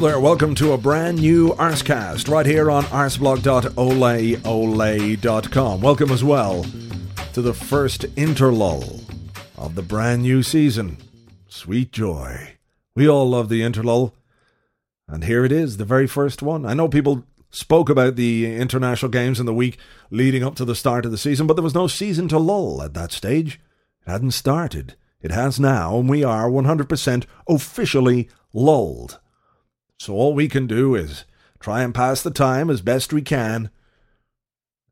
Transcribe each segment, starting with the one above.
Hello there, welcome to a brand new Arsecast right here on arseblog.oleole.com. Welcome as well to the first interlull of the brand new season. Sweet joy. We all love the interlull. And here it is, the very first one. I know people spoke about the international games in the week leading up to the start of the season, but there was no season to lull at that stage. It hadn't started. It has now, and we are 100% officially lulled. So all we can do is try and pass the time as best we can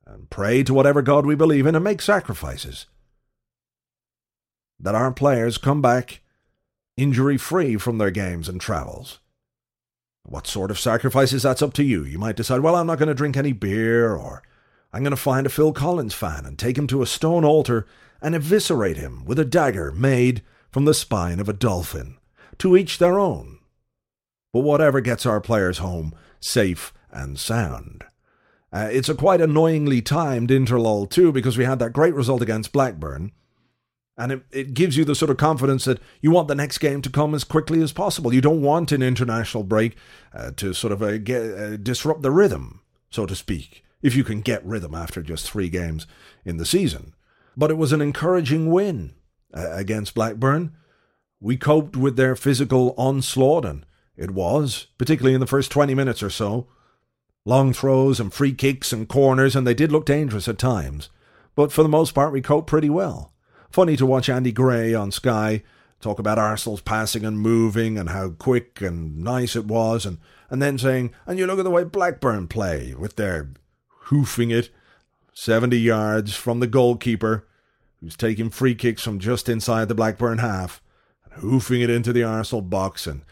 and pray to whatever God we believe in and make sacrifices. That our players come back injury free from their games and travels. What sort of sacrifices, that's up to you. You might decide, well, I'm not going to drink any beer, or I'm going to find a Phil Collins fan and take him to a stone altar and eviscerate him with a dagger made from the spine of a dolphin. To each their own but whatever gets our players home safe and sound. Uh, it's a quite annoyingly timed interlull, too, because we had that great result against Blackburn. And it, it gives you the sort of confidence that you want the next game to come as quickly as possible. You don't want an international break uh, to sort of uh, get, uh, disrupt the rhythm, so to speak, if you can get rhythm after just three games in the season. But it was an encouraging win uh, against Blackburn. We coped with their physical onslaught and it was, particularly in the first 20 minutes or so. Long throws and free kicks and corners, and they did look dangerous at times. But for the most part, we coped pretty well. Funny to watch Andy Gray on Sky talk about Arsenal's passing and moving and how quick and nice it was, and, and then saying, and you look at the way Blackburn play with their hoofing it 70 yards from the goalkeeper, who's taking free kicks from just inside the Blackburn half, and hoofing it into the Arsenal box, and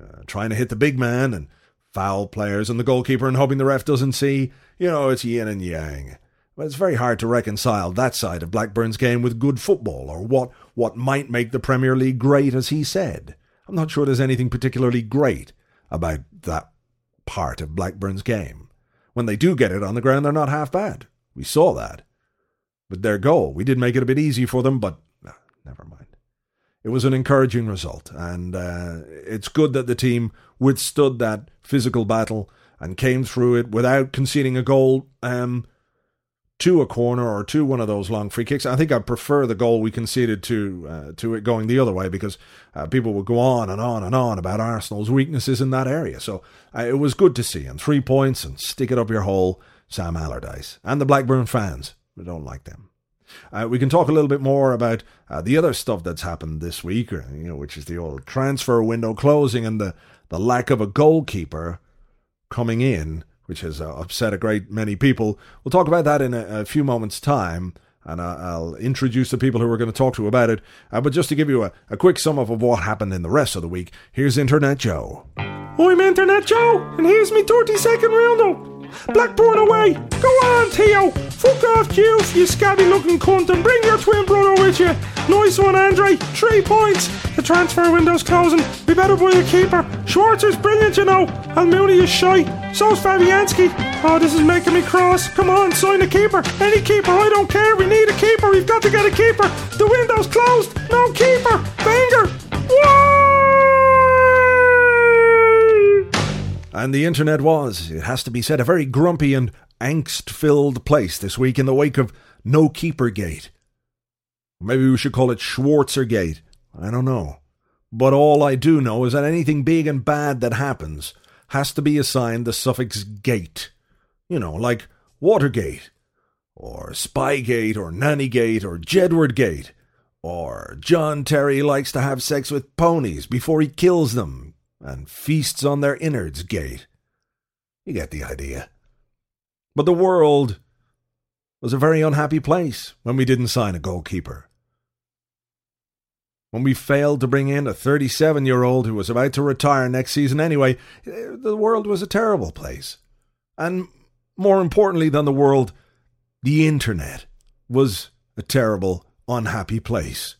uh, trying to hit the big man and foul players and the goalkeeper and hoping the ref doesn't see. You know, it's yin and yang. But it's very hard to reconcile that side of Blackburn's game with good football or what, what might make the Premier League great, as he said. I'm not sure there's anything particularly great about that part of Blackburn's game. When they do get it on the ground, they're not half bad. We saw that. With their goal, we did make it a bit easy for them, but never mind it was an encouraging result, and uh, it's good that the team withstood that physical battle and came through it without conceding a goal um, to a corner or to one of those long free kicks. I think I prefer the goal we conceded to uh, to it going the other way because uh, people would go on and on and on about Arsenal's weaknesses in that area. So uh, it was good to see, and three points and stick it up your hole, Sam Allardyce and the Blackburn fans. We don't like them. Uh, we can talk a little bit more about uh, the other stuff that's happened this week, you know, which is the old transfer window closing and the, the lack of a goalkeeper coming in, which has uh, upset a great many people. We'll talk about that in a, a few moments' time, and uh, I'll introduce the people who we're going to talk to about it. Uh, but just to give you a, a quick sum up of what happened in the rest of the week, here's Internet Joe. I'm Internet Joe, and here's me 30 second roundup. Blackburn away! Go on, Theo! Fuck off, you, you scabby looking cunt, and bring your twin brother with you! Nice one, Andre! Three points! The transfer window's closing. We better buy a keeper. Schwarzer's brilliant, you know. Almunia is shy. So's Fabianski. Oh, this is making me cross. Come on, sign a keeper. Any keeper, I don't care. We need a keeper. We've got to get a keeper. The window's closed. No keeper. Banger. Whoa! And the internet was, it has to be said, a very grumpy and angst filled place this week in the wake of No Keeper Gate. Maybe we should call it Schwarzer Gate. I don't know. But all I do know is that anything big and bad that happens has to be assigned the suffix gate. You know, like Watergate, or Spygate, or Nannygate, or Jedward Gate, or John Terry likes to have sex with ponies before he kills them and feasts on their innards gate. You get the idea. But the world was a very unhappy place when we didn't sign a goalkeeper. When we failed to bring in a 37 year old who was about to retire next season anyway, the world was a terrible place. And more importantly than the world, the internet was a terrible, unhappy place.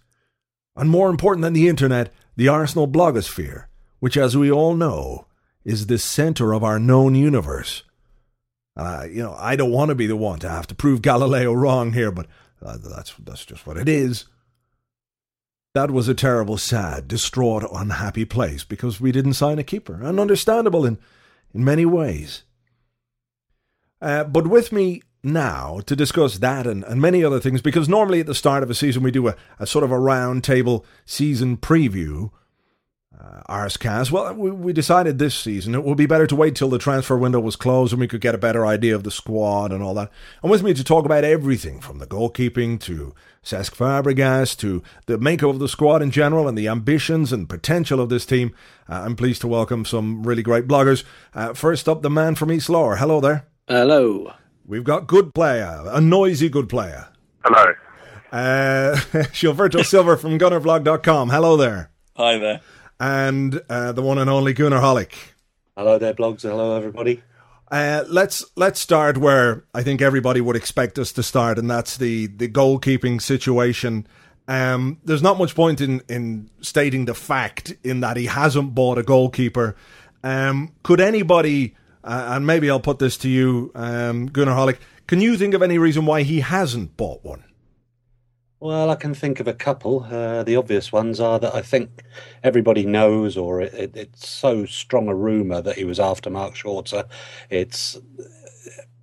And more important than the internet, the Arsenal blogosphere, which, as we all know, is the center of our known universe. Uh, you know, I don't want to be the one to have to prove Galileo wrong here, but uh, that's that's just what it is. That was a terrible, sad, distraught, unhappy place because we didn't sign a keeper, and understandable in, in many ways. Uh, but with me now to discuss that and, and many other things, because normally at the start of a season we do a, a sort of a round table season preview uh, Arsecast. Well, we, we decided this season it would be better to wait till the transfer window was closed and we could get a better idea of the squad and all that. And with me to talk about everything from the goalkeeping to Cesc Fabregas to the makeup of the squad in general and the ambitions and potential of this team, uh, I'm pleased to welcome some really great bloggers. Uh, first up, the man from East Lower. Hello there. Hello. We've got Goodplaya, a noisy Goodplaya. Hello. Uh, Gilberto Silva from Gunnerblog.com. Hello there. Hi there and uh, the one and only Goonerholic. Hello there, blogs. Hello, everybody. Uh, let's let's start where I think everybody would expect us to start, and that's the the goalkeeping situation. Um, there's not much point in in stating the fact in that he hasn't bought a goalkeeper. Um, could anybody, uh, and maybe I'll put this to you, um, Goonerholic, can you think of any reason why he hasn't bought one? Well, I can think of a couple. Uh, the obvious ones are that I think everybody knows, or it, it, it's so strong a rumour that he was after Mark Schwarzer. It's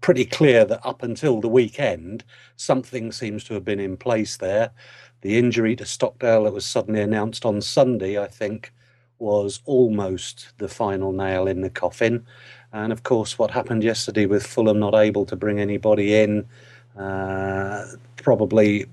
pretty clear that up until the weekend, something seems to have been in place there. The injury to Stockdale that was suddenly announced on Sunday, I think, was almost the final nail in the coffin. And of course, what happened yesterday with Fulham not able to bring anybody in uh, probably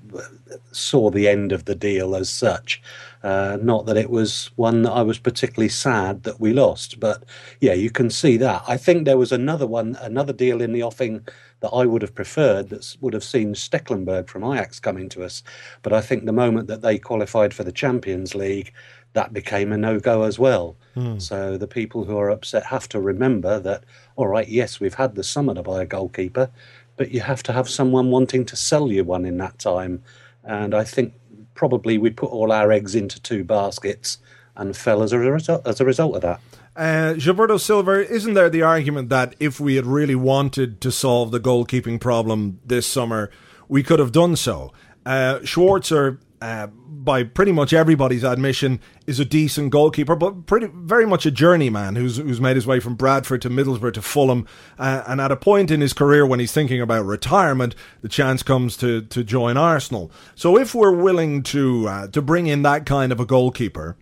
saw the end of the deal as such. Uh, not that it was one that I was particularly sad that we lost, but yeah, you can see that. I think there was another one, another deal in the offing that I would have preferred that would have seen Stekelenburg from Ajax coming to us. But I think the moment that they qualified for the Champions League, that became a no go as well. Mm. So the people who are upset have to remember that, all right, yes, we've had the summer to buy a goalkeeper, but you have to have someone wanting to sell you one in that time. And I think probably we put all our eggs into two baskets and fell as a result, as a result of that. Uh, Gilberto Silva, isn't there the argument that if we had really wanted to solve the goalkeeping problem this summer, we could have done so? Uh, Schwarzer uh, by pretty much everybody's admission, is a decent goalkeeper, but pretty very much a journeyman who's who's made his way from Bradford to Middlesbrough to Fulham, uh, and at a point in his career when he's thinking about retirement, the chance comes to to join Arsenal. So if we're willing to uh, to bring in that kind of a goalkeeper,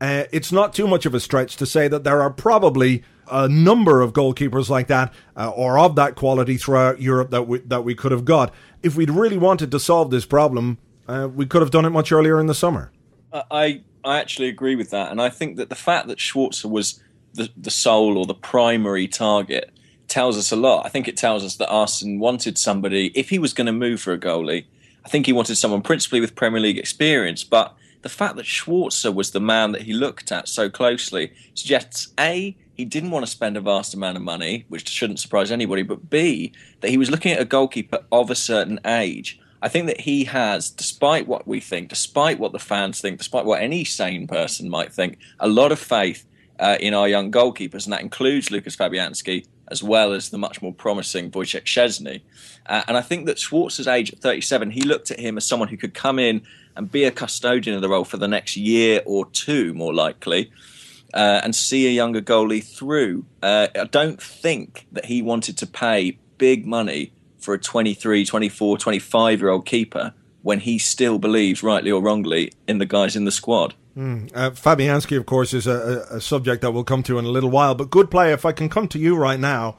uh, it's not too much of a stretch to say that there are probably a number of goalkeepers like that uh, or of that quality throughout Europe that we that we could have got. If we'd really wanted to solve this problem, uh, we could have done it much earlier in the summer. I I actually agree with that, and I think that the fact that Schwarzer was the the sole or the primary target tells us a lot. I think it tells us that Arsene wanted somebody. If he was going to move for a goalie, I think he wanted someone principally with Premier League experience, but the fact that Schwarzer was the man that he looked at so closely suggests A, he didn't want to spend a vast amount of money, which shouldn't surprise anybody, but B, that he was looking at a goalkeeper of a certain age. I think that he has, despite what we think, despite what the fans think, despite what any sane person might think, a lot of faith uh, in our young goalkeepers, and that includes Lukasz Fabianski as well as the much more promising Wojciech Szczesny. Uh, and I think that Schwarzer's age at 37, he looked at him as someone who could come in and be a custodian of the role for the next year or two, more likely. Uh, and see a younger goalie through. Uh, I don't think that he wanted to pay big money for a 23, 24, 25 year old keeper when he still believes, rightly or wrongly, in the guys in the squad. Mm. Uh, Fabianski, of course, is a, a, subject that we'll come to in a little while. But Goodplaya. If I can come to you right now,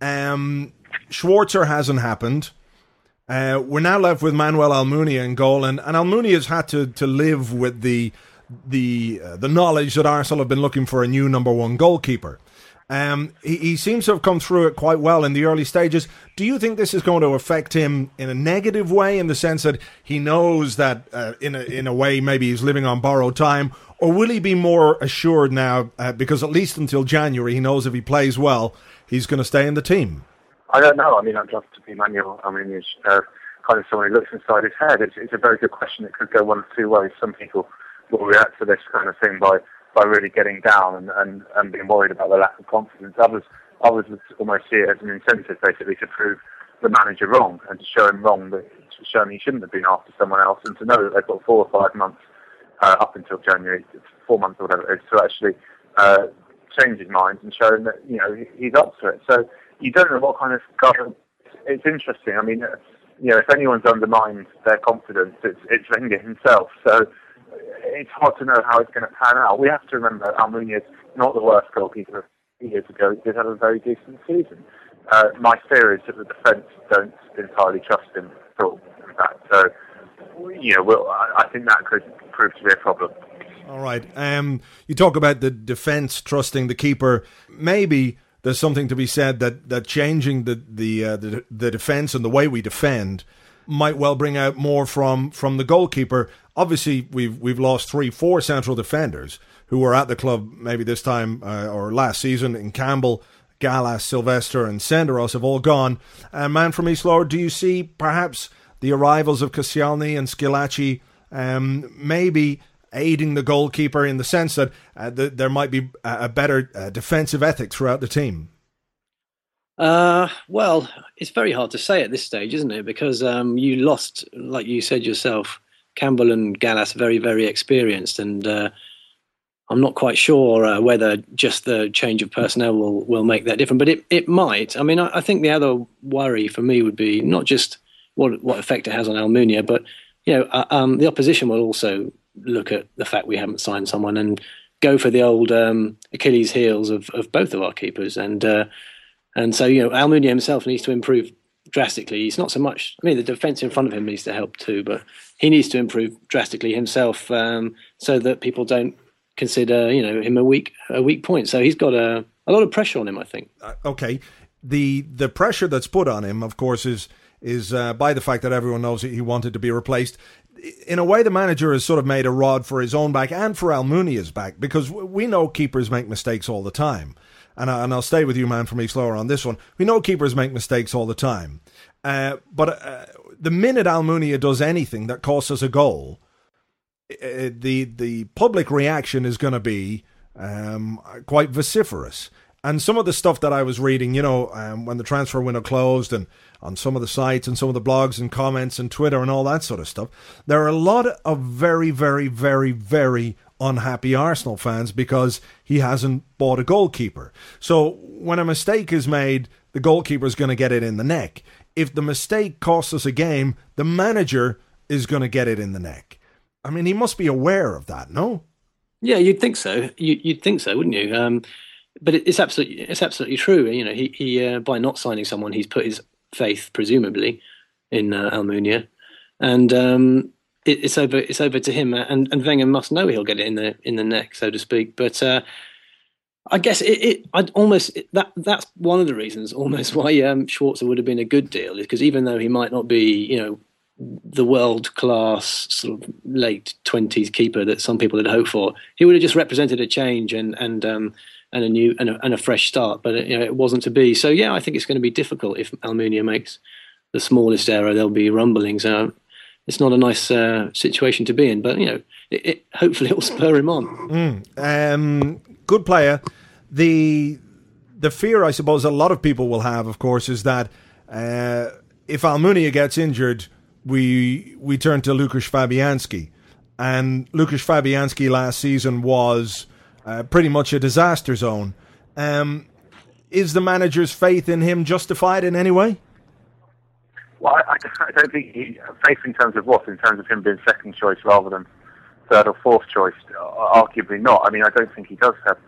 um, Schwarzer hasn't happened. Uh, we're now left with Manuel Almunia in goal, and, and has had to, to live with the the uh, the knowledge that Arsenal have been looking for a new number one goalkeeper. Um, he, he, seems to have come through it quite well in the early stages. Do you think this is going to affect him in a negative way, in the sense that he knows that uh, in a, in a way maybe he's living on borrowed time, or will he be more assured now? Uh, because at least until January, he knows if he plays well, he's going to stay in the team. I don't know. I mean, I'd love to be Manuel. I mean, he's uh, kind of someone who looks inside his head. It's, it's a very good question. It could go one of two ways. Some people will react to this kind of thing by by really getting down and, and, and being worried about the lack of confidence. Others others would almost see it as an incentive, basically, to prove the manager wrong and to show him wrong, that to show him he shouldn't have been after someone else, and to know that they've got four or five months uh, up until January, four months or whatever it is, to actually uh, change his mind and show him that you know he's up to it. So you don't know what kind of guy. It's interesting. I mean, you know, if anyone's undermined their confidence, it's it's Wenger himself. So it's hard to know how it's going to pan out. We have to remember Almunia's not the worst goalkeeper years ago. He did have a very decent season. Uh, my fear is that the defence don't entirely trust him at all. In fact, so you know, we'll, I think that could prove to be a problem. All right. Um, you talk about the defence trusting the keeper. Maybe there's something to be said that, that changing the the, uh, the the defence and the way we defend might well bring out more from from the goalkeeper. Obviously, we've we've lost three, four central defenders who were at the club maybe this time uh, or last season in Campbell. Gallas, Silvestre, and Senderos have all gone. And man from East Lower, do you see perhaps the arrivals of Koscielny and Squillaci um, maybe aiding the goalkeeper in the sense that uh, the, there might be a, better uh, defensive ethic throughout the team? Uh, well, it's very hard to say at this stage, isn't it? Because um, you lost, like you said yourself, Campbell and Gallas very, very experienced, and uh, I'm not quite sure uh, whether just the change of personnel will, will make that different, but it, it might. I mean, I, I, think the other worry for me would be not just what what effect it has on Almunia, but you know, uh, um, the opposition will also look at the fact we haven't signed someone and go for the old um, Achilles heels of, of both of our keepers, and uh, and so, you know, Almunia himself needs to improve drastically. He's not so much, I mean, the defence in front of him needs to help too, but he needs to improve drastically himself um, so that people don't consider, you know, him a weak, a weak point. So he's got a, a lot of pressure on him, I think. Uh, okay. The, the pressure that's put on him, of course, is, is uh, by the fact that everyone knows he wanted to be replaced. In a way, the manager has sort of made a rod for his own back and for Almunia's back because we know keepers make mistakes all the time and, I, and I'll stay with you, man, from East Lower on this one. We know keepers make mistakes all the time. Uh, but uh, the minute Almunia does anything that costs us a goal, uh, the the public reaction is going to be um, quite vociferous. And some of the stuff that I was reading, you know, um, when the transfer window closed and on some of the sites and some of the blogs and comments and Twitter and all that sort of stuff, there are a lot of very, very, very, very unhappy Arsenal fans because he hasn't bought a goalkeeper. So when a mistake is made, the goalkeeper is going to get it in the neck. If the mistake costs us a game, the manager is going to get it in the neck. I mean, he must be aware of that, no? Yeah, you'd think so. You, would think so, wouldn't you? Um, but it's absolutely it's absolutely true. You know, he he uh, by not signing someone, he's put his faith presumably in uh, Almunia, and um, it, it's over it's over to him, and and Wenger must know he'll get it in the in the neck, so to speak. But uh, I guess it, it I'd almost it, that that's one of the reasons almost why um, Schwarzer would have been a good deal is because even though he might not be you know the world class sort of late twenties keeper that some people had hoped for, he would have just represented a change and and um, and a new and a, and a fresh start. But you know, it wasn't to be. So yeah, I think it's going to be difficult if Almunia makes the smallest error. There'll be rumblings. Uh, it's not a nice uh, situation to be in. But you know, it, it, hopefully it'll spur him on. Mm. Um, Goodplaya. The the fear, I suppose, a lot of people will have, of course, is that uh, if Almunia gets injured, we we turn to Lukasz Fabianski, and Lukasz Fabianski last season was uh, pretty much a disaster zone. Um, is the manager's faith in him justified in any way? Well, I, I don't think he, uh, faith in terms of what? In terms of him being second choice rather than third or fourth choice? Uh, arguably not. I mean, I don't think he does have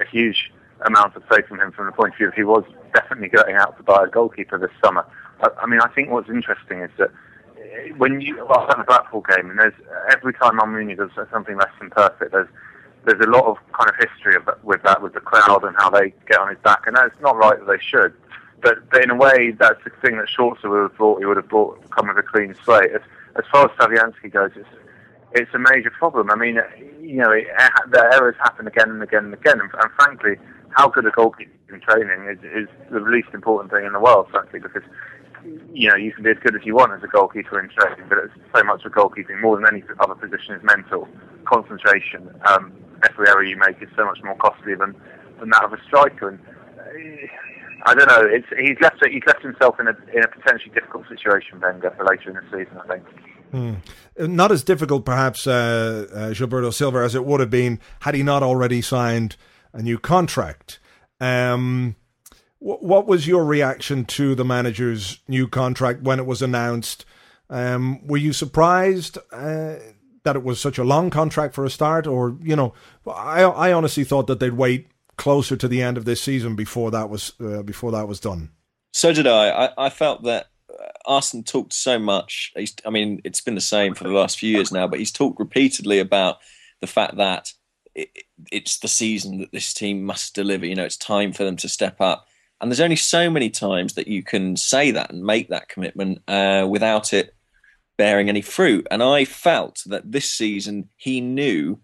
a huge amount of faith in him from the point of view of he was definitely going out to buy a goalkeeper this summer. I, I mean, I think what's interesting is that uh, when you well, the Blackpool game, and there's every time Almunia does something less than perfect, there's there's a lot of kind of history of, with that, with the crowd and how they get on his back, and that's not right that they should. But, but in a way, that's the thing that Schwarzer would have thought he would have brought, come with a clean slate. As, as far as Fabianski goes, it's it's a major problem. I mean, you know, it, the errors happen again and again and again, and, and frankly, how good a goalkeeper in training is, is the least important thing in the world, frankly, because you know, you can be as good as you want as a goalkeeper in training, but it's so much of goalkeeping, more than any other position, is mental concentration. Um, every error you make is so much more costly than, than that of a striker. And I don't know. It's, he's left he's left himself in a in a potentially difficult situation, Wenger, for later in the season. I think. Hmm. Not as difficult, perhaps, uh, uh, Gilberto Silva, as it would have been had he not already signed a new contract. Um, what was your reaction to the manager's new contract when it was announced? Um, were you surprised uh, that it was such a long contract for a start, or you know, I I honestly thought that they'd wait closer to the end of this season before that was uh, before that was done. So did I. I, I felt that Arsene talked so much. He's, I mean, it's been the same for the last few years now, but he's talked repeatedly about the fact that it, it's the season that this team must deliver. You know, it's time for them to step up and there's only so many times that you can say that and make that commitment uh, without it bearing any fruit. And I felt that this season he knew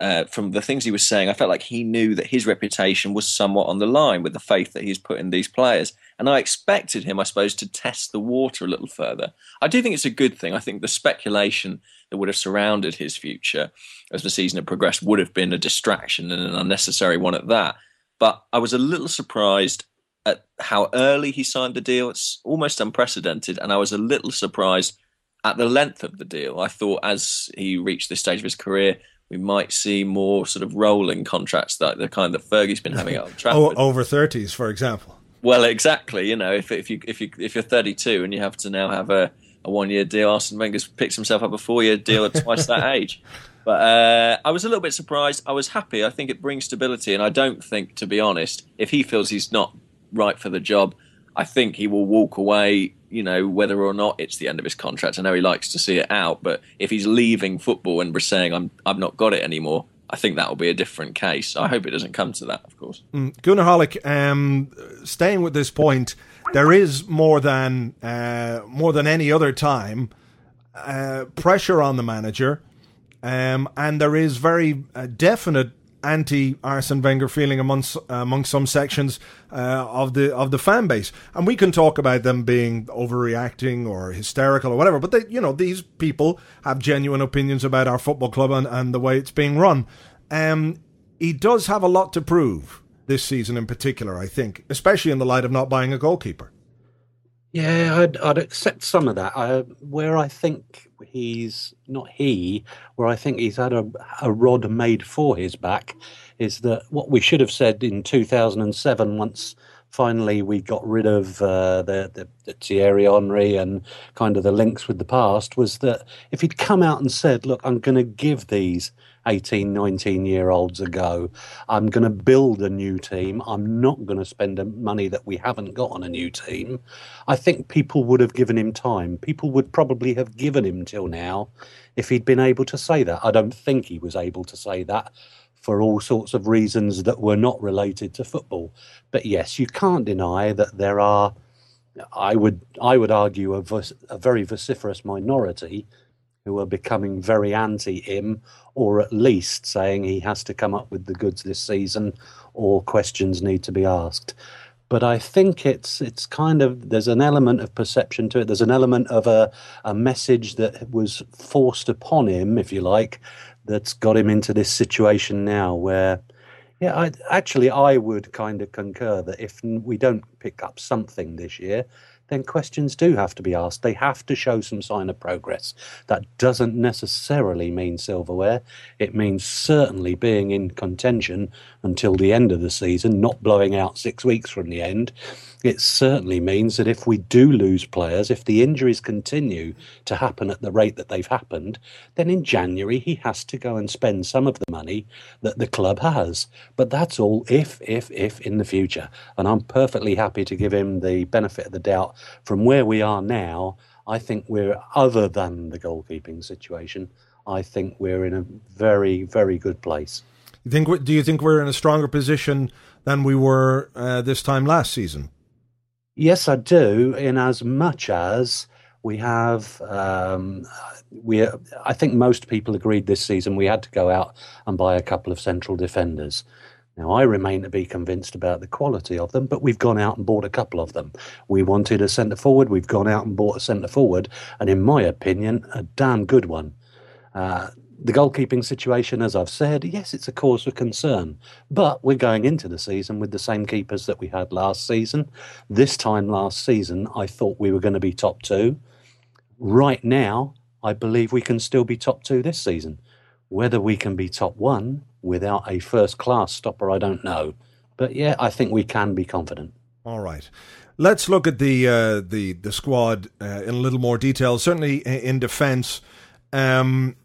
uh, from the things he was saying, I felt like he knew that his reputation was somewhat on the line with the faith that he's put in these players. And I expected him, I suppose, to test the water a little further. I do think it's a good thing. I think the speculation that would have surrounded his future as the season had progressed would have been a distraction and an unnecessary one at that. But I was a little surprised at how early he signed the deal. It's almost unprecedented, and I was a little surprised at the length of the deal. I thought as he reached this stage of his career, we might see more sort of rolling contracts, like the kind that Fergie's been having at Trafford. over thirties, for example. Well, exactly. You know, if if you if you if you're 32 and you have to now have a, a one year deal, Arsene Wenger picks himself up a four year deal at twice that age. But uh, I was a little bit surprised. I was happy. I think it brings stability, and I don't think, to be honest, if he feels he's not right for the job. I think he will walk away, you know, whether or not it's the end of his contract. I know he likes to see it out, but if he's leaving football and we're saying I'm I've not got it anymore, I think that will be a different case. I hope it doesn't come to that, of course. Mm, Goonerholic, um, staying with this point, there is more than uh, more than any other time uh, pressure on the manager, um, and there is very uh, definite anti Arsene Wenger feeling amongst among some sections uh, of the of the fan base, and we can talk about them being overreacting or hysterical or whatever. But they, you know, these people have genuine opinions about our football club and, and the way it's being run. Um, he does have a lot to prove this season, in particular. I think, especially in the light of not buying a goalkeeper. Yeah, I'd, I'd accept some of that. I, where I think he's not he, where I think he's had a, a rod made for his back, is that what we should have said in 2007 once finally we got rid of uh, the, the, the Thierry Henry and kind of the links with the past was that if he'd come out and said, look, I'm going to give these 18, 19 year olds ago. I'm going to build a new team. I'm not going to spend money that we haven't got on a new team. I think people would have given him time. People would probably have given him till now if he'd been able to say that. I don't think he was able to say that for all sorts of reasons that were not related to football. But yes, you can't deny that there are. I would I would argue a, a very vociferous minority who are becoming very anti him, or at least saying he has to come up with the goods this season, or questions need to be asked. But I think it's it's kind of there's an element of perception to it. There's an element of a a message that was forced upon him, if you like, that's got him into this situation now where. Yeah, I, actually, I would kind of concur that if we don't pick up something this year, then questions do have to be asked. They have to show some sign of progress. That doesn't necessarily mean silverware. It means certainly being in contention until the end of the season, not blowing out six weeks from the end. It certainly means that if we do lose players, if the injuries continue to happen at the rate that they've happened, then in January he has to go and spend some of the money that the club has. But that's all if, if, if in the future. And I'm perfectly happy to give him the benefit of the doubt from where we are now. I think we're, other than the goalkeeping situation, I think we're in a very, very good place. You think? Do you think we're in a stronger position than we were uh, this time last season? Yes, I do. In as much as we have, um, we I think most people agreed this season we had to go out and buy a couple of central defenders. Now, I remain to be convinced about the quality of them, but we've gone out and bought a couple of them. We wanted a centre forward, we've gone out and bought a centre forward, and in my opinion, a damn good one. Uh, the goalkeeping situation, as I've said, yes, it's a cause for concern. But we're going into the season with the same keepers that we had last season. This time last season, I thought we were going to be top two. Right now, I believe we can still be top two this season. Whether we can be top one without a first class stopper, I don't know. But yeah, I think we can be confident. All right. Let's look at the uh, the the squad uh, in a little more detail. Certainly in defence, um,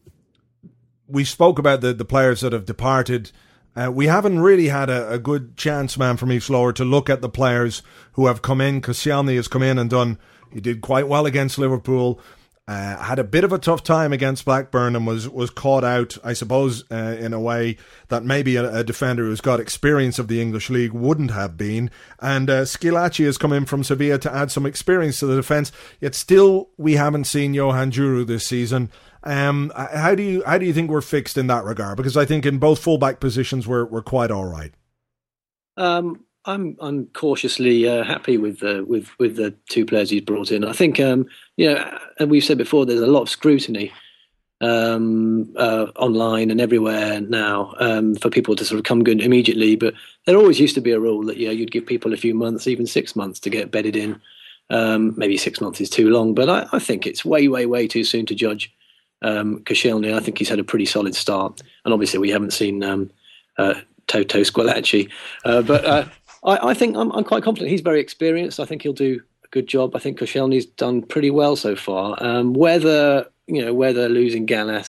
we spoke about the, the players that have departed. Uh, we haven't really had a, a, good chance, man, from East Lower to look at the players who have come in. Koscielny has come in and done. He did quite well against Liverpool. Uh, had a bit of a tough time against Blackburn and was was caught out, I suppose, uh, in a way that maybe a, a, defender who's got experience of the English league wouldn't have been. And uh, Squillaci has come in from Sevilla to add some experience to the defence. Yet still, we haven't seen Johan Djourou this season. Um, how do you how do you think we're fixed in that regard? Because I think in both fullback positions we're we're quite all right. Um, I'm I'm cautiously uh, happy with the with with the two players he's brought in. I think um, you know, and we've said before, there's a lot of scrutiny um, uh, online and everywhere now um, for people to sort of come good immediately. But there always used to be a rule that yeah, you'd give people a few months, even six months, to get bedded in. Um, maybe six months is too long, but I, I, think it's way, way, way too soon to judge um, Koscielny, I think he's had a pretty solid start. And obviously, we haven't seen um, uh, Toto Squillaci. Uh, but uh, I, I, think I'm, I'm, quite confident. He's very experienced. I think he'll do a good job. I think Koscielny's done pretty well so far. Um, whether, you know, whether losing Gallas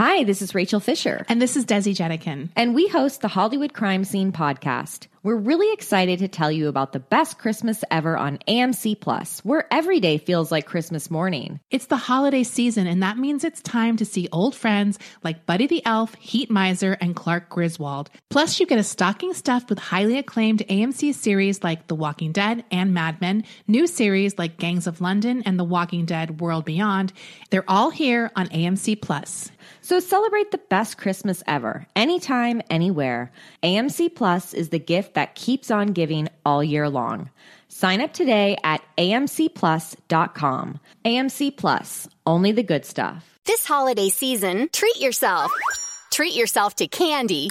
Hi, this is Rachel Fisher. And this is Desi Jedeikin. And we host the Hollywood Crime Scene podcast. We're really excited to tell you about the best Christmas ever on AMC Plus, where every day feels like Christmas morning. It's the holiday season, and that means it's time to see old friends like Buddy the Elf, Heat Miser, and Clark Griswold. Plus, you get a stocking stuffed with highly acclaimed AMC series like The Walking Dead and Mad Men, new series like Gangs of London and The Walking Dead World Beyond. They're all here on AMC Plus. So celebrate the best Christmas ever, anytime, anywhere. AMC Plus is the gift that keeps on giving all year long. Sign up today at amcplus.com. AMC Plus, only the good stuff. This holiday season, treat yourself. Treat yourself to candy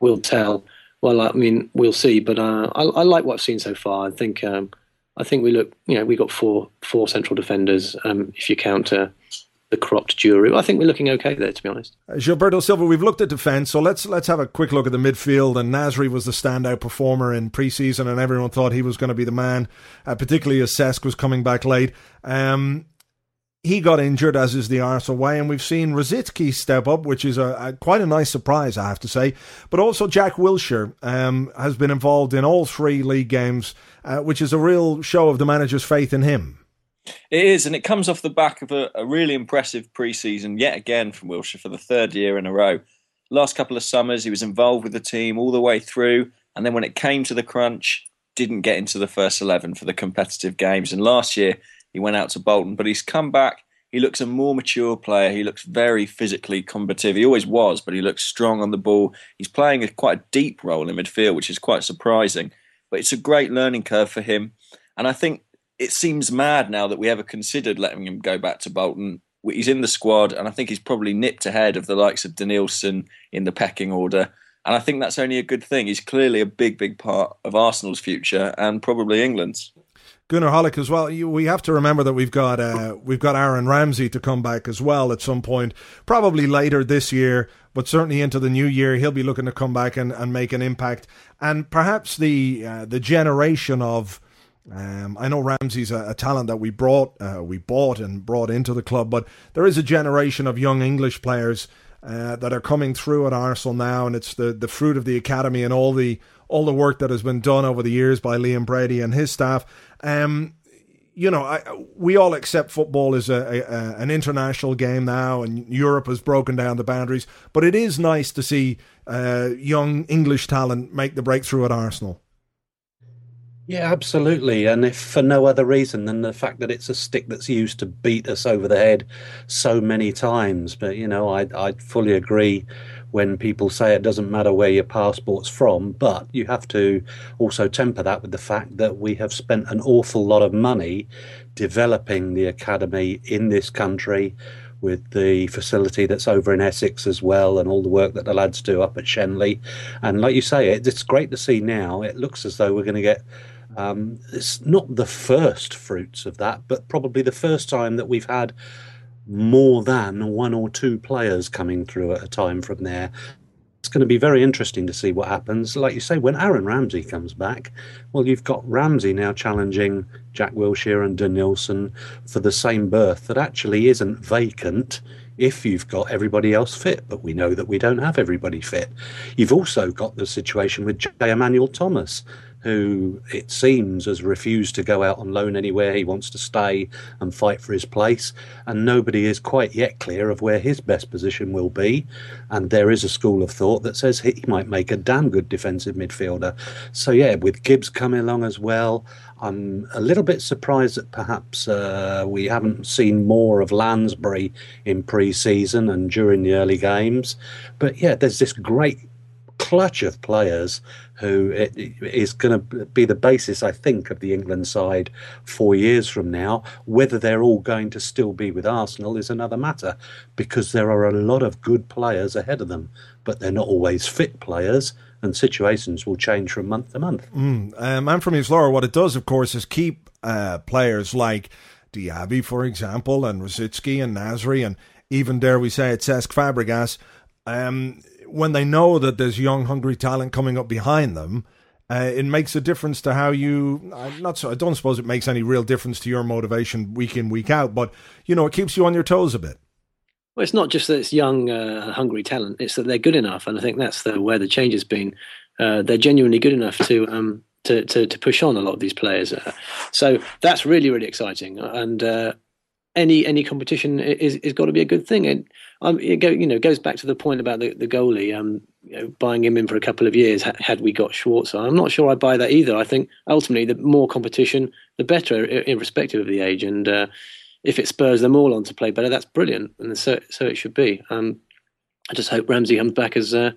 will tell. Well, I mean, we'll see. But uh, I, I, like what I've seen so far. I think um, I think we look. You know, we got four four central defenders. Um, if you count uh, the cropped Djourou, I think we're looking okay there. To be honest, uh, Gilberto Silva. We've looked at defence, so let's let's have a quick look at the midfield. And Nasri was the standout performer in preseason, and everyone thought he was going to be the man, uh, particularly as Cesc was coming back late. Um, he got injured, as is the Arsenal way, and we've seen Rosicky step up, which is a, a, quite a nice surprise, I have to say. But also Jack Wilshere um, has been involved in all three league games, uh, which is a real show of the manager's faith in him. It is, and it comes off the back of a, a really impressive preseason yet again from Wilshere for the third year in a row. Last couple of summers, he was involved with the team all the way through, and then when it came to the crunch, didn't get into the first eleven for the competitive games. And last year, he went out to Bolton, but he's come back. he looks a more mature player. He looks very physically combative. He always was, but he looks strong on the ball. He's playing a quite a deep role in midfield, which is quite surprising. But it's a great learning curve for him. And I think it seems mad now that we ever considered letting him go back to Bolton. He's in the squad, and I think he's probably nipped ahead of the likes of Denilson in the pecking order. And I think that's only a good thing. He's clearly a big, big part of Arsenal's future and probably England's. Goonerholic as well. We have to remember that we've got uh, we've got Aaron Ramsey to come back as well at some point, probably later this year, but certainly into the new year. He'll be looking to come back and, and make an impact, and perhaps the uh, the generation of. Um, I know Ramsey's a, a, talent that we brought, uh, we bought and brought into the club, but there is a generation of young English players uh, that are coming through at Arsenal now, and it's the, the fruit of the academy and all the all the work that has been done over the years by Liam Brady and his staff. Um, you know, I, we all accept football is a, a, an international game now, and Europe has broken down the boundaries. But it is nice to see uh, young English talent make the breakthrough at Arsenal. Yeah, absolutely. And if for no other reason than the fact that it's a stick that's used to beat us over the head so many times. But, you know, I, I fully agree when people say it doesn't matter where your passport's from, but you have to also temper that with the fact that we have spent an awful lot of money developing the academy in this country with the facility that's over in Essex as well, and all the work that the lads do up at Shenley. And like you say, it's great to see now. It looks as though we're going to get um, it's not the first fruits of that, but probably the first time that we've had more than one or two players coming through at a time from there. It's going to be very interesting to see what happens. Like you say, when Aaron Ramsey comes back, well, you've got Ramsey now challenging Jack Wilshere and Denilson for the same berth that actually isn't vacant if you've got everybody else fit, but we know that we don't have everybody fit. You've also got the situation with J. Emmanuel Thomas who it seems has refused to go out on loan anywhere. He wants to stay and fight for his place, and nobody is quite yet clear of where his best position will be. And there is a school of thought that says he might make a damn good defensive midfielder. So, yeah, with Gibbs coming along as well, I'm a little bit surprised that perhaps uh, we haven't seen more of Lansbury in pre season and during the early games. But yeah, there's this great clutch of players who is going to be the basis, I think, of the England side four years from now. Whether they're all going to still be with Arsenal is another matter because there are a lot of good players ahead of them, but they're not always fit players. And situations will change from month to month. Mm. Um, and from East Lower, what it does, of course, is keep uh, players like Diaby, for example, and Rosicky and Nasri, and even dare we say it, Cesc Fabregas. Um, when they know that there's young, hungry talent coming up behind them, uh, it makes a difference to how you. I'm not so. I don't suppose it makes any real difference to your motivation week in, week out, but you know, it keeps you on your toes a bit. Well, it's not just that it's young, uh, hungry talent; it's that they're good enough, and I think that's the where the change has been. Uh, they're genuinely good enough to um, to, to, to push on a lot of these players. Uh, so that's really really exciting, and uh, any any competition is is got to be a good thing. And um, it go, you know goes back to the point about the, the goalie. Um, you know, buying him in for a couple of years had we got Schwarzer. I'm not sure I buy that either. I think ultimately the more competition, the better, irrespective of the age. And uh, if it spurs them all on to play better, that's brilliant, and so so it should be. Um, I just hope Ramsey comes back as uh,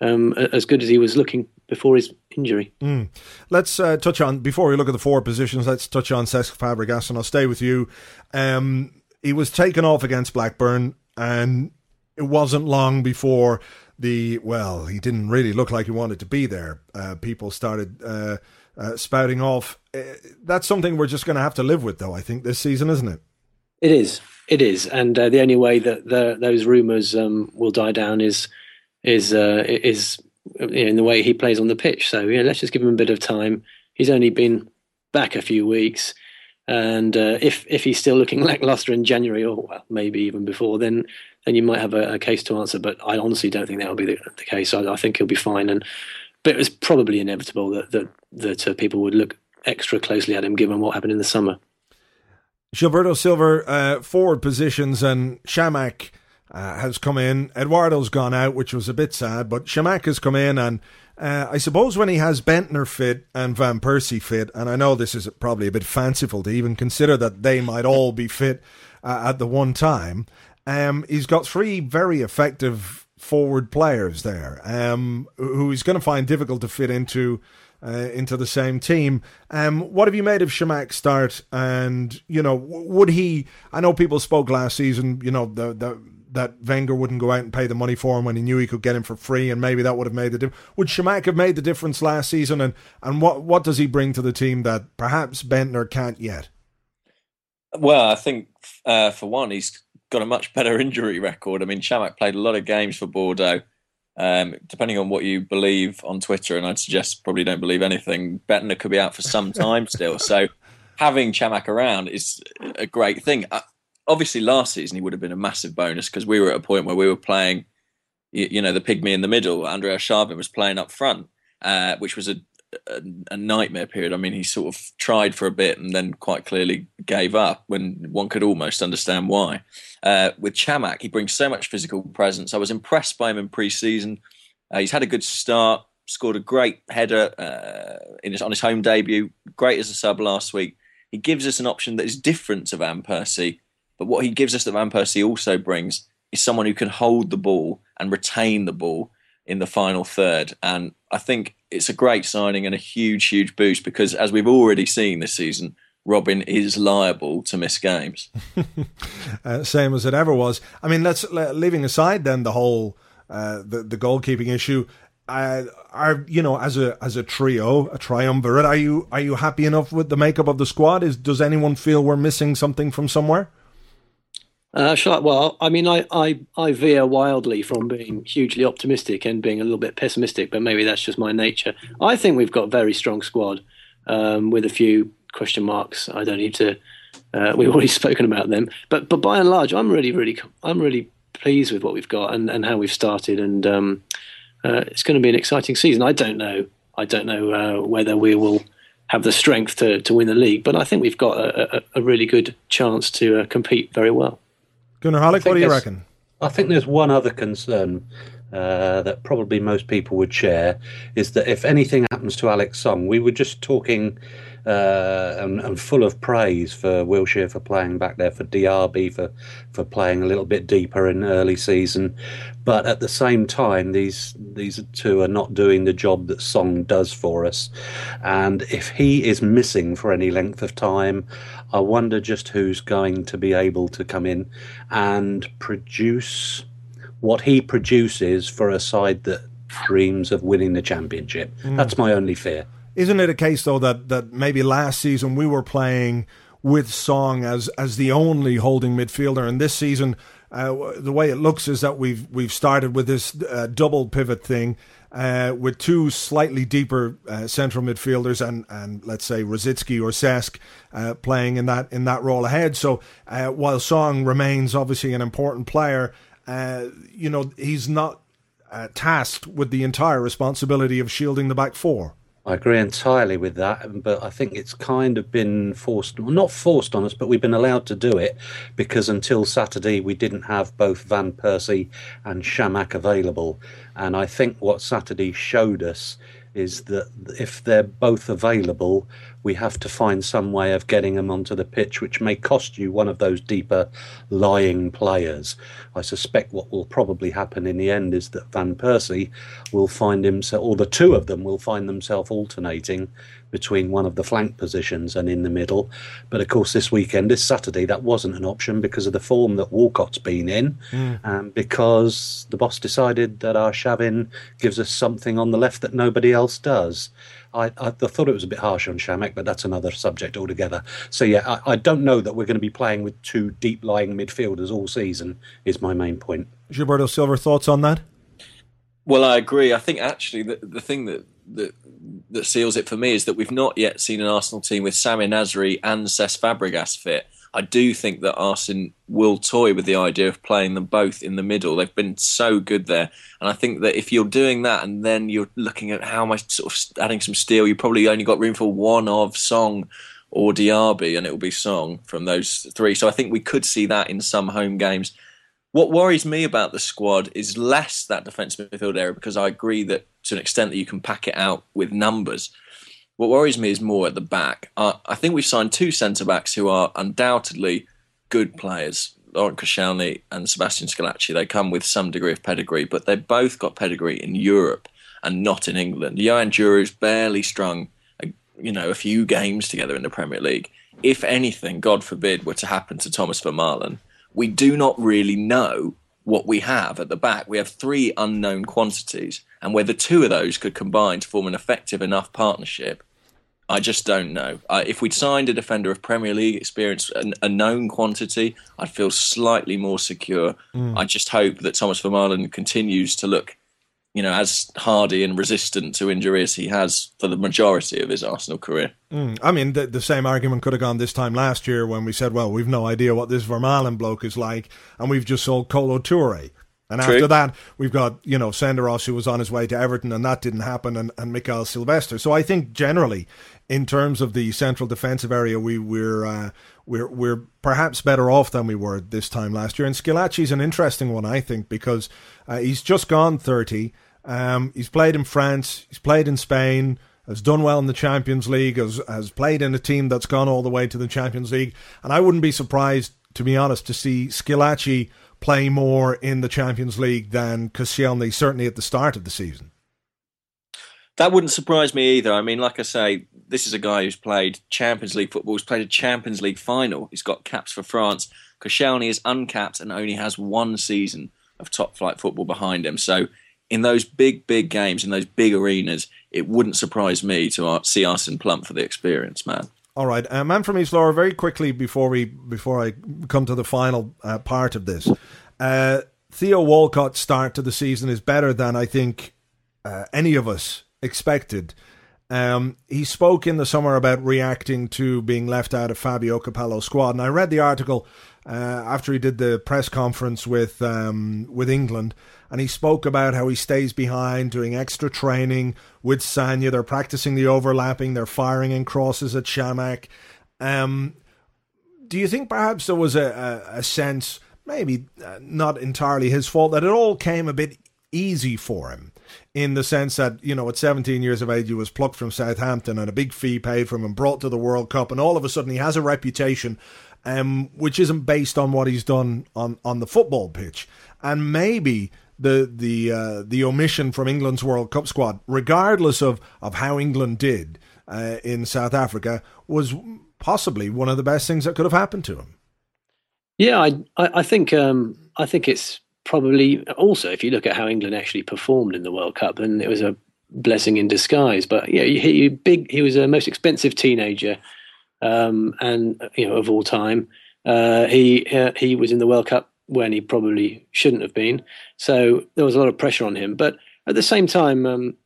um, as good as he was looking before his injury. Mm. Let's uh, touch on before we look at the four positions. Let's touch on Cesc Fabregas, and I'll stay with you. Um, he was taken off against Blackburn, and it wasn't long before the well, he didn't really look like he wanted to be there. Uh, people started uh, uh, spouting off. Uh, that's something we're just going to have to live with, though. I think this season, isn't it? It is. It is, and uh, the only way that the, those rumours um, will die down is is uh, is in the way he plays on the pitch. So yeah, let's just give him a bit of time. He's only been back a few weeks, and uh, if if he's still looking lackluster in January or well, maybe even before, then then you might have a, a case to answer. But I honestly don't think that will be the, the case. I, I, think he'll be fine. And but it was probably inevitable that that that uh, people would look extra closely at him given what happened in the summer. Gilberto Silva, uh, forward positions, and Chamakh uh, has come in. Eduardo's gone out, which was a bit sad, but Chamakh has come in, and uh, I suppose when he has Bendtner fit and Van Persie fit, and I know this is probably a bit fanciful to even consider that they might all be fit uh, at the one time. Um, he's got three very effective forward players there, um, who he's going to find difficult to fit into uh, into the same team. Um, what have you made of Chamakh's start? And you know, would he? I know people spoke last season. You know, the the that Wenger wouldn't go out and pay the money for him when he knew he could get him for free, and maybe that would have made the difference. Would Chamakh have made the difference last season? And and what what does he bring to the team that perhaps Bendtner can't yet? Well, I think uh, for one, he's got a much better injury record. I mean, Chamakh played a lot of games for Bordeaux. Um, depending on what you believe on Twitter, and I'd suggest probably don't believe anything, Bendtner could be out for some time still. So having Chamakh around is a great thing. Uh, obviously, last season he would have been a massive bonus because we were at a point where we were playing, you, you know, the pygmy in the middle. Andreas Arshavin was playing up front, uh, which was a a, a, nightmare period. I mean, he sort of tried for a bit and then quite clearly gave up when one could almost understand why. Uh, with Chamakh, he brings so much physical presence. I was impressed by him in pre-season. Uh, he's had a good start, scored a great header uh, his, on his home debut, great as a sub last week. He gives us an option that is different to Van Persie, but what he gives us that Van Persie also brings is someone who can hold the ball and retain the ball in the final third. And I think it's a great signing and a huge, huge boost because, as we've already seen this season, Robin is liable to miss games. uh, same as it ever was. I mean, let's leaving aside then the whole uh, the the goalkeeping issue. Uh, are you know as a as a trio, a triumvirate? Are you are you happy enough with the makeup of the squad? Is does anyone feel we're missing something from somewhere? Uh, I, well, I mean, I, I, I veer wildly from being hugely optimistic and being a little bit pessimistic, but maybe that's just my nature. I think we've got a very strong squad um, with a few question marks. I don't need to. Uh, we've already spoken about them, but but by and large, I'm really really I'm really pleased with what we've got and, and how we've started, and um, uh, it's going to be an exciting season. I don't know. I don't know uh, whether we will have the strength to, to win the league, but I think we've got a, a, a really good chance to uh, compete very well. Gunnar what do you reckon? I think there's one other concern uh, that probably most people would share is that if anything happens to Alex Song, we were just talking uh, and, and, full of praise for Wilshere for playing back there, for DRB for for playing a little bit deeper in early season, but at the same time, these these two are not doing the job that Song does for us, and if he is missing for any length of time, I wonder just who's going to be able to come in and produce what he produces for a side that dreams of winning the championship. Mm. That's my only fear. Isn't it a case though that that maybe last season we were playing with Song as as the only holding midfielder, and this season uh, the way it looks is that we've we've started with this uh, double pivot thing. Uh, with two slightly deeper uh, central midfielders and, and let's say Rosicky or Cesc uh, playing in that in that role ahead. So uh, while Song remains obviously an important player, you know he's not tasked with the entire responsibility of shielding the back four. I agree entirely with that, um, but I think it's kind of been forced, well, not forced on us, but we've been allowed to do it because until Saturday we didn't have both Van Persie and Chamakh available. And I think what Saturday showed us is that if they're both available, we have to find some way of getting them onto the pitch, which may cost you one of those deeper lying players. I suspect what will probably happen in the end is that Van Persie will find himself, or the two of them will find themselves alternating between one of the flank positions and in the middle. But of course, this weekend, this Saturday, that wasn't an option because of the form that Walcott's been in, mm. and because the boss decided that Arshavin gives us something on the left that nobody else does. I, I, thought it was a bit harsh on Chamakh, but that's another subject altogether. So yeah, I, I don't know that we're going to be playing with two deep lying midfielders all season. Is my main point. Gilberto Silva, thoughts on that? Well, I agree. I think actually the the thing that that that seals it for me is that we've not yet seen an Arsenal team with Samir Nasri and Cesc Fabregas fit. I do think that Arsene will toy with the idea of playing them both in the middle. They've been so good there, and I think that if you're doing that and then you're looking at how am I sort of adding some steel, you probably only got room for one of Song or Diaby, and it will be Song from those three. So I think we could see that in some home games. What worries me about the squad is less that defensive midfield area because I agree that to an extent that you can pack it out with numbers. What worries me is more at the back. Uh, I think we've signed two centre backs who are undoubtedly good players. Laurent Koscielny and Sebastian Squillaci, they come with some degree of pedigree, but they both got pedigree in Europe and not in England. Johan Djurou's barely strung, a, you know, a few games together in the Premier League. If anything, God forbid, were to happen to Thomas Vermaelen, we do not really know what we have at the back. We have three unknown quantities, and whether two of those could combine to form an effective enough partnership I just don't know. Uh, if we'd signed a defender of Premier League experience, a, a known quantity, I'd feel slightly more secure. Mm. I just hope that Thomas Vermaelen continues to look, you know, as hardy and resistant to injury as he has for the majority of his Arsenal career. Mm. I mean, the, the, same argument could have gone this time last year when we said, well, we've no idea what this Vermaelen bloke is like, and we've just sold Kolo Toure. And True. after that, we've got, you know, Senderos, who was on his way to Everton, and that didn't happen, and, and Mikael Silvestre. So I think generally, in terms of the central defensive area, we, we're, uh, we're, we're perhaps better off than we were this time last year. And Squillaci's an interesting one, I think, because uh, he's just gone 30. Um, he's played in France, he's played in Spain, has done well in the Champions League, has, has played in a team that's gone all the way to the Champions League. And I wouldn't be surprised, to be honest, to see Squillaci play more in the Champions League than Koscielny, certainly at the start of the season. That wouldn't surprise me either. I mean, like I say, this is a guy who's played Champions League football, he's played a Champions League final, he's got caps for France. Koscielny is uncapped and only has one season of top flight football behind him. So, in those big, big games, in those big arenas, it wouldn't surprise me to see Arsene Plump for the experience, man. All right, uh, man from East Lower. Very quickly before we before I come to the final uh, part of this, uh, Theo Walcott's start to the season is better than I think uh, any of us expected. Um, he spoke in the summer about reacting to being left out of Fabio Capello's squad, and I read the article uh, after he did the press conference with um, with England, and he spoke about how he stays behind doing extra training with Sagna. They're practicing the overlapping. They're firing in crosses at Chamakh. Um, do you think perhaps there was a, a, a sense, maybe uh, not entirely his fault, that it all came a bit easy for him? in the sense that, you know, at 17 years of age, he was plucked from Southampton and a big fee paid for him, and brought to the World Cup, and all of a sudden he has a reputation um, which isn't based on what he's done on, on the football pitch. And maybe the the uh, the omission from England's World Cup squad, regardless of, of how England did uh, in South Africa, was possibly one of the best things that could have happened to him. Yeah, I I, think um, I think it's probably also if you look at how England actually performed in the World Cup, then it was a blessing in disguise. But yeah, he, he big. He was a most expensive teenager, um, and you know of all time. Uh, he uh, he was in the World Cup when he probably shouldn't have been. So there was a lot of pressure on him. But at the same time, um,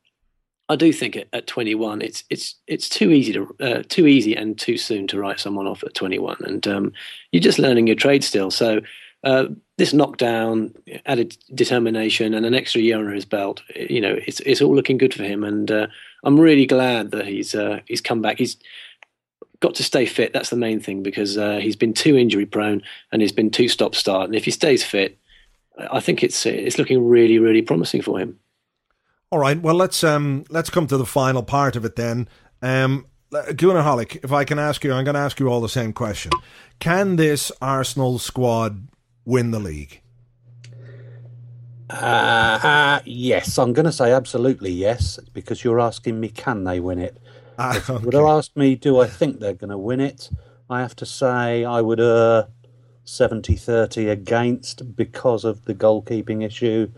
I do think at, at, 21, it's it's it's too easy to uh, too easy and too soon to write someone off at 21, and um, you're just learning your trade still. So uh, this knockdown, added determination, and an extra year under his belt, you know, it's it's all looking good for him, and uh, I'm really glad that he's uh, he's come back. He's got to stay fit. That's the main thing because uh, he's been too injury prone and he's been too stop start. And if he stays fit, I think it's it's looking really really promising for him. All right. Well, let's um let's come to the final part of it then. Um, Gunnar if I can ask you, I'm going to ask you all the same question. Can this Arsenal squad win the league? Uh, uh, yes, I'm going to say absolutely yes, because you're asking me, can they win it? Ah, if you would have asked me, do I think they're going to win it? I have to say I would err 70 30 against because of the goalkeeping issue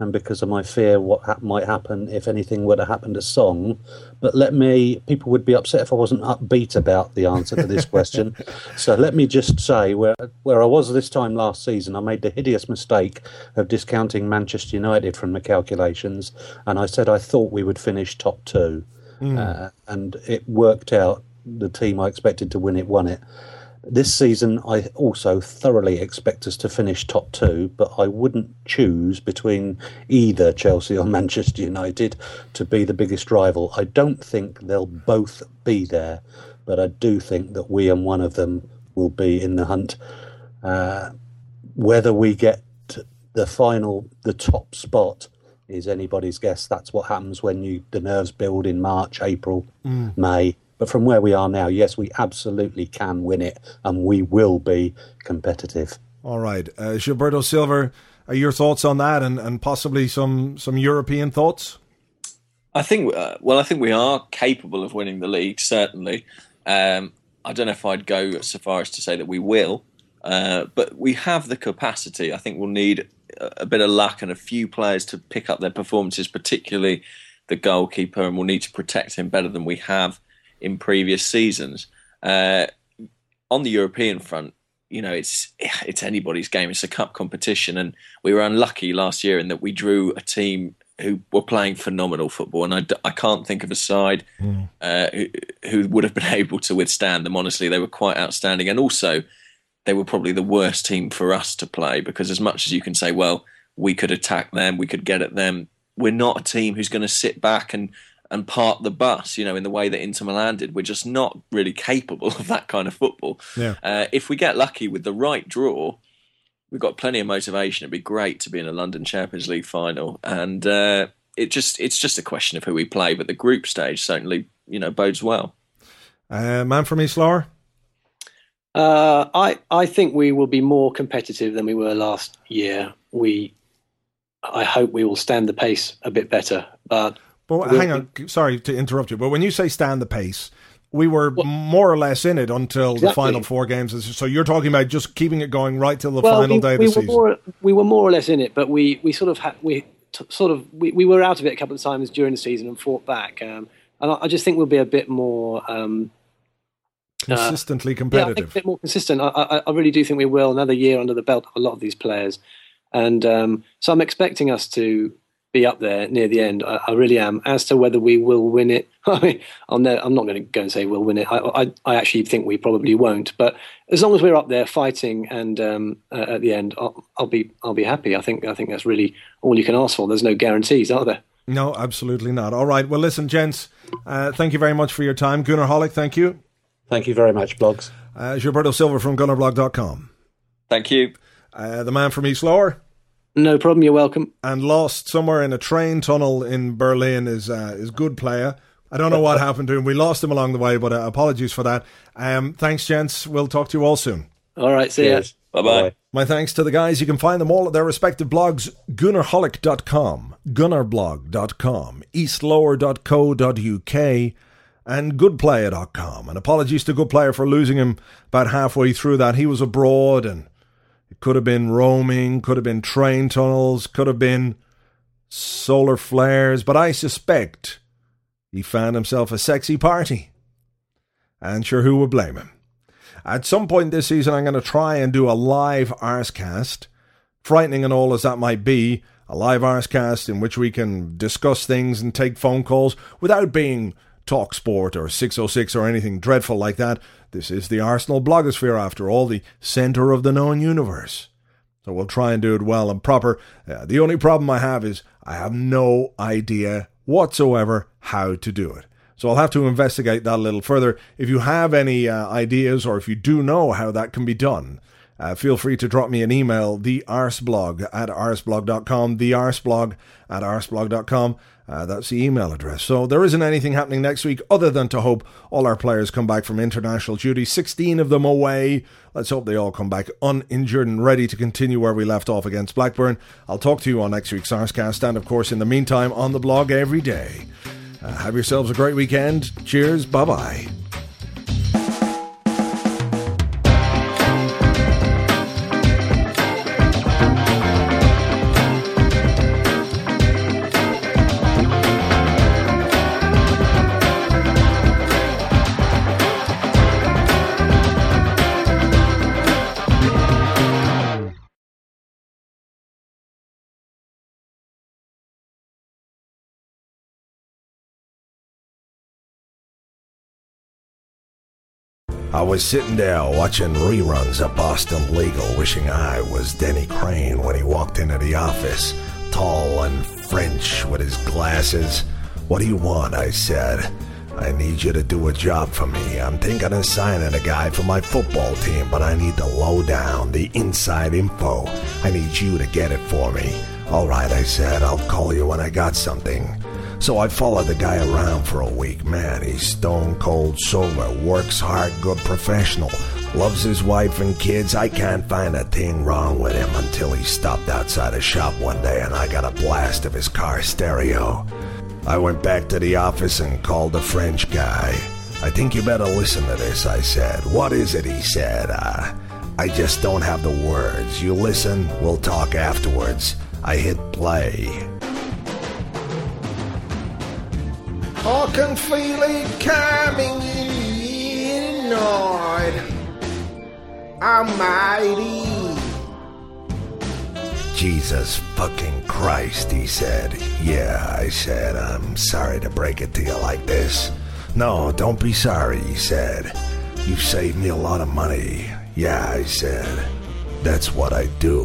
and because of my fear what ha- might happen if anything were to happen to Song. But let me, people would be upset if I wasn't upbeat about the answer to this question. so let me just say where, where I was this time last season, I made the hideous mistake of discounting Manchester United from the calculations. And I said I thought we would finish top two. Mm. Uh, and it worked out. The team I expected to win it won it. This season, I also thoroughly expect us to finish top two, but I wouldn't choose between either Chelsea or Manchester United to be the biggest rival. I don't think they'll both be there, but I do think that we and one of them will be in the hunt. Uh, whether we get the final, the top spot, is anybody's guess. That's what happens when you the nerves build in March, April, mm. May. But from where we are now, yes, we absolutely can win it, and we will be competitive. All right, uh, Gilberto Silva, are your thoughts on that, and, and possibly some some European thoughts? I think, uh, well, I think we are capable of winning the league. Certainly, um, I don't know if I'd go so far as to say that we will, uh, but we have the capacity. I think we'll need a, bit of luck and a few players to pick up their performances, particularly the goalkeeper, and we'll need to protect him better than we have in previous seasons. Uh, on the European front, you know, it's it's anybody's game. It's a cup competition, and we were unlucky last year in that we drew a team who were playing phenomenal football, and I, I can't think of a side mm. uh, who, who would have been able to withstand them. Honestly, they were quite outstanding, and also they were probably the worst team for us to play because as much as you can say, well, we could attack them, we could get at them, we're not a team who's going to sit back and and park the bus, you know, in the way that Inter Milan did. We're just not really capable of that kind of football. Yeah. Uh, if we get lucky with the right draw, we've got plenty of motivation. It'd be great to be in a London Champions League final, and uh, it just it's just a question of who we play. But the group stage certainly, you know, bodes well. Uh, man from East Lower. Uh, I I think we will be more competitive than we were last year. We, I hope we will stand the pace a bit better. But but hang on, sorry to interrupt you, but when you say stand the pace, we were well, more or less in it until exactly. the final four games. So you're talking about just keeping it going right till the well, final we, day of we the season. More, we were more or less in it, but we, we sort of had we t- sort of we, we were out of it a couple of times during the season and fought back. Um, and I, I, just think we'll be a bit more um, consistently uh, competitive. Yeah, a bit more consistent. I, I, I, really do think we will. Another year under the belt of a lot of these players, and um, so I'm expecting us to be up there near the end. I, I, really am. As to whether we will win it, I mean, I'm, no, I'm not going to go and say we'll win it. I, I, I, actually think we probably won't. But as long as we're up there fighting, and um, uh, at the end, I'll, I'll, be I'll be happy. I think I think that's really all you can ask for. There's no guarantees, are there? No, absolutely not. All right. Well, listen, gents. Uh, thank you very much for your time, Goonerholic. Thank you. Thank you very much, blogs. Uh, Gilberto Silva from gunnerblog.com. Thank you. Uh, the man from East Lower. No problem. You're welcome. And lost somewhere in a train tunnel in Berlin is uh, is Goodplaya. I don't know what happened to him. We lost him along the way, but uh, apologies for that. Um, thanks, gents. We'll talk to you all soon. All right. See you. Bye bye. My thanks to the guys. You can find them all at their respective blogs goonerholic.com, gunnerblog.com, eastlower.co.uk, and goodplaya.com. And apologies to Goodplaya for losing him about halfway through that. He was abroad and it could have been roaming, could have been train tunnels, could have been solar flares, but I suspect he found himself a sexy party. And sure, who would blame him? At some point this season, I'm going to try and do a live Arsecast. Frightening and all as that might be, a live Arsecast in which we can discuss things and take phone calls without being Talk Sport or 606 or anything dreadful like that. This is the Arsenal blogosphere, after all, the centre of the known universe. So we'll try and do it well and proper. Uh, the only problem I have is I have no idea whatsoever how to do it. So I'll have to investigate that a little further. If you have any uh, ideas or if you do know how that can be done, uh, feel free to drop me an email, thearseblog at arseblog.com, thearseblog at arseblog.com. Uh, that's the email address. So there isn't anything happening next week other than to hope all our players come back from international duty. 16 of them away. Let's hope they all come back uninjured and ready to continue where we left off against Blackburn. I'll talk to you on next week's Arsecast and, of course, in the meantime, on the blog every day. Uh, have yourselves a great weekend. Cheers. Bye bye. I was sitting there watching reruns of Boston Legal, wishing I was Denny Crane when he walked into the office, tall and French with his glasses. What do you want? I said. I need you to do a job for me. I'm thinking of signing a guy for my football team, but I need the lowdown, the inside info. I need you to get it for me. All right, I said. I'll call you when I got something. So I followed the guy around for a week. Man, he's stone cold sober, works hard, good professional, loves his wife and kids. I can't find a thing wrong with him until he stopped outside a shop one day and I got a blast of his car stereo. I went back to the office and called the French guy. I think you better listen to this, I said. What is it? He said. Uh, I just don't have the words. You listen, we'll talk afterwards. I hit play. Can feel it coming in night. Almighty. Jesus fucking Christ, he said. Yeah, I said, I'm sorry to break it to you like this. No, don't be sorry, he said. You've saved me a lot of money. Yeah, I said. That's what I do.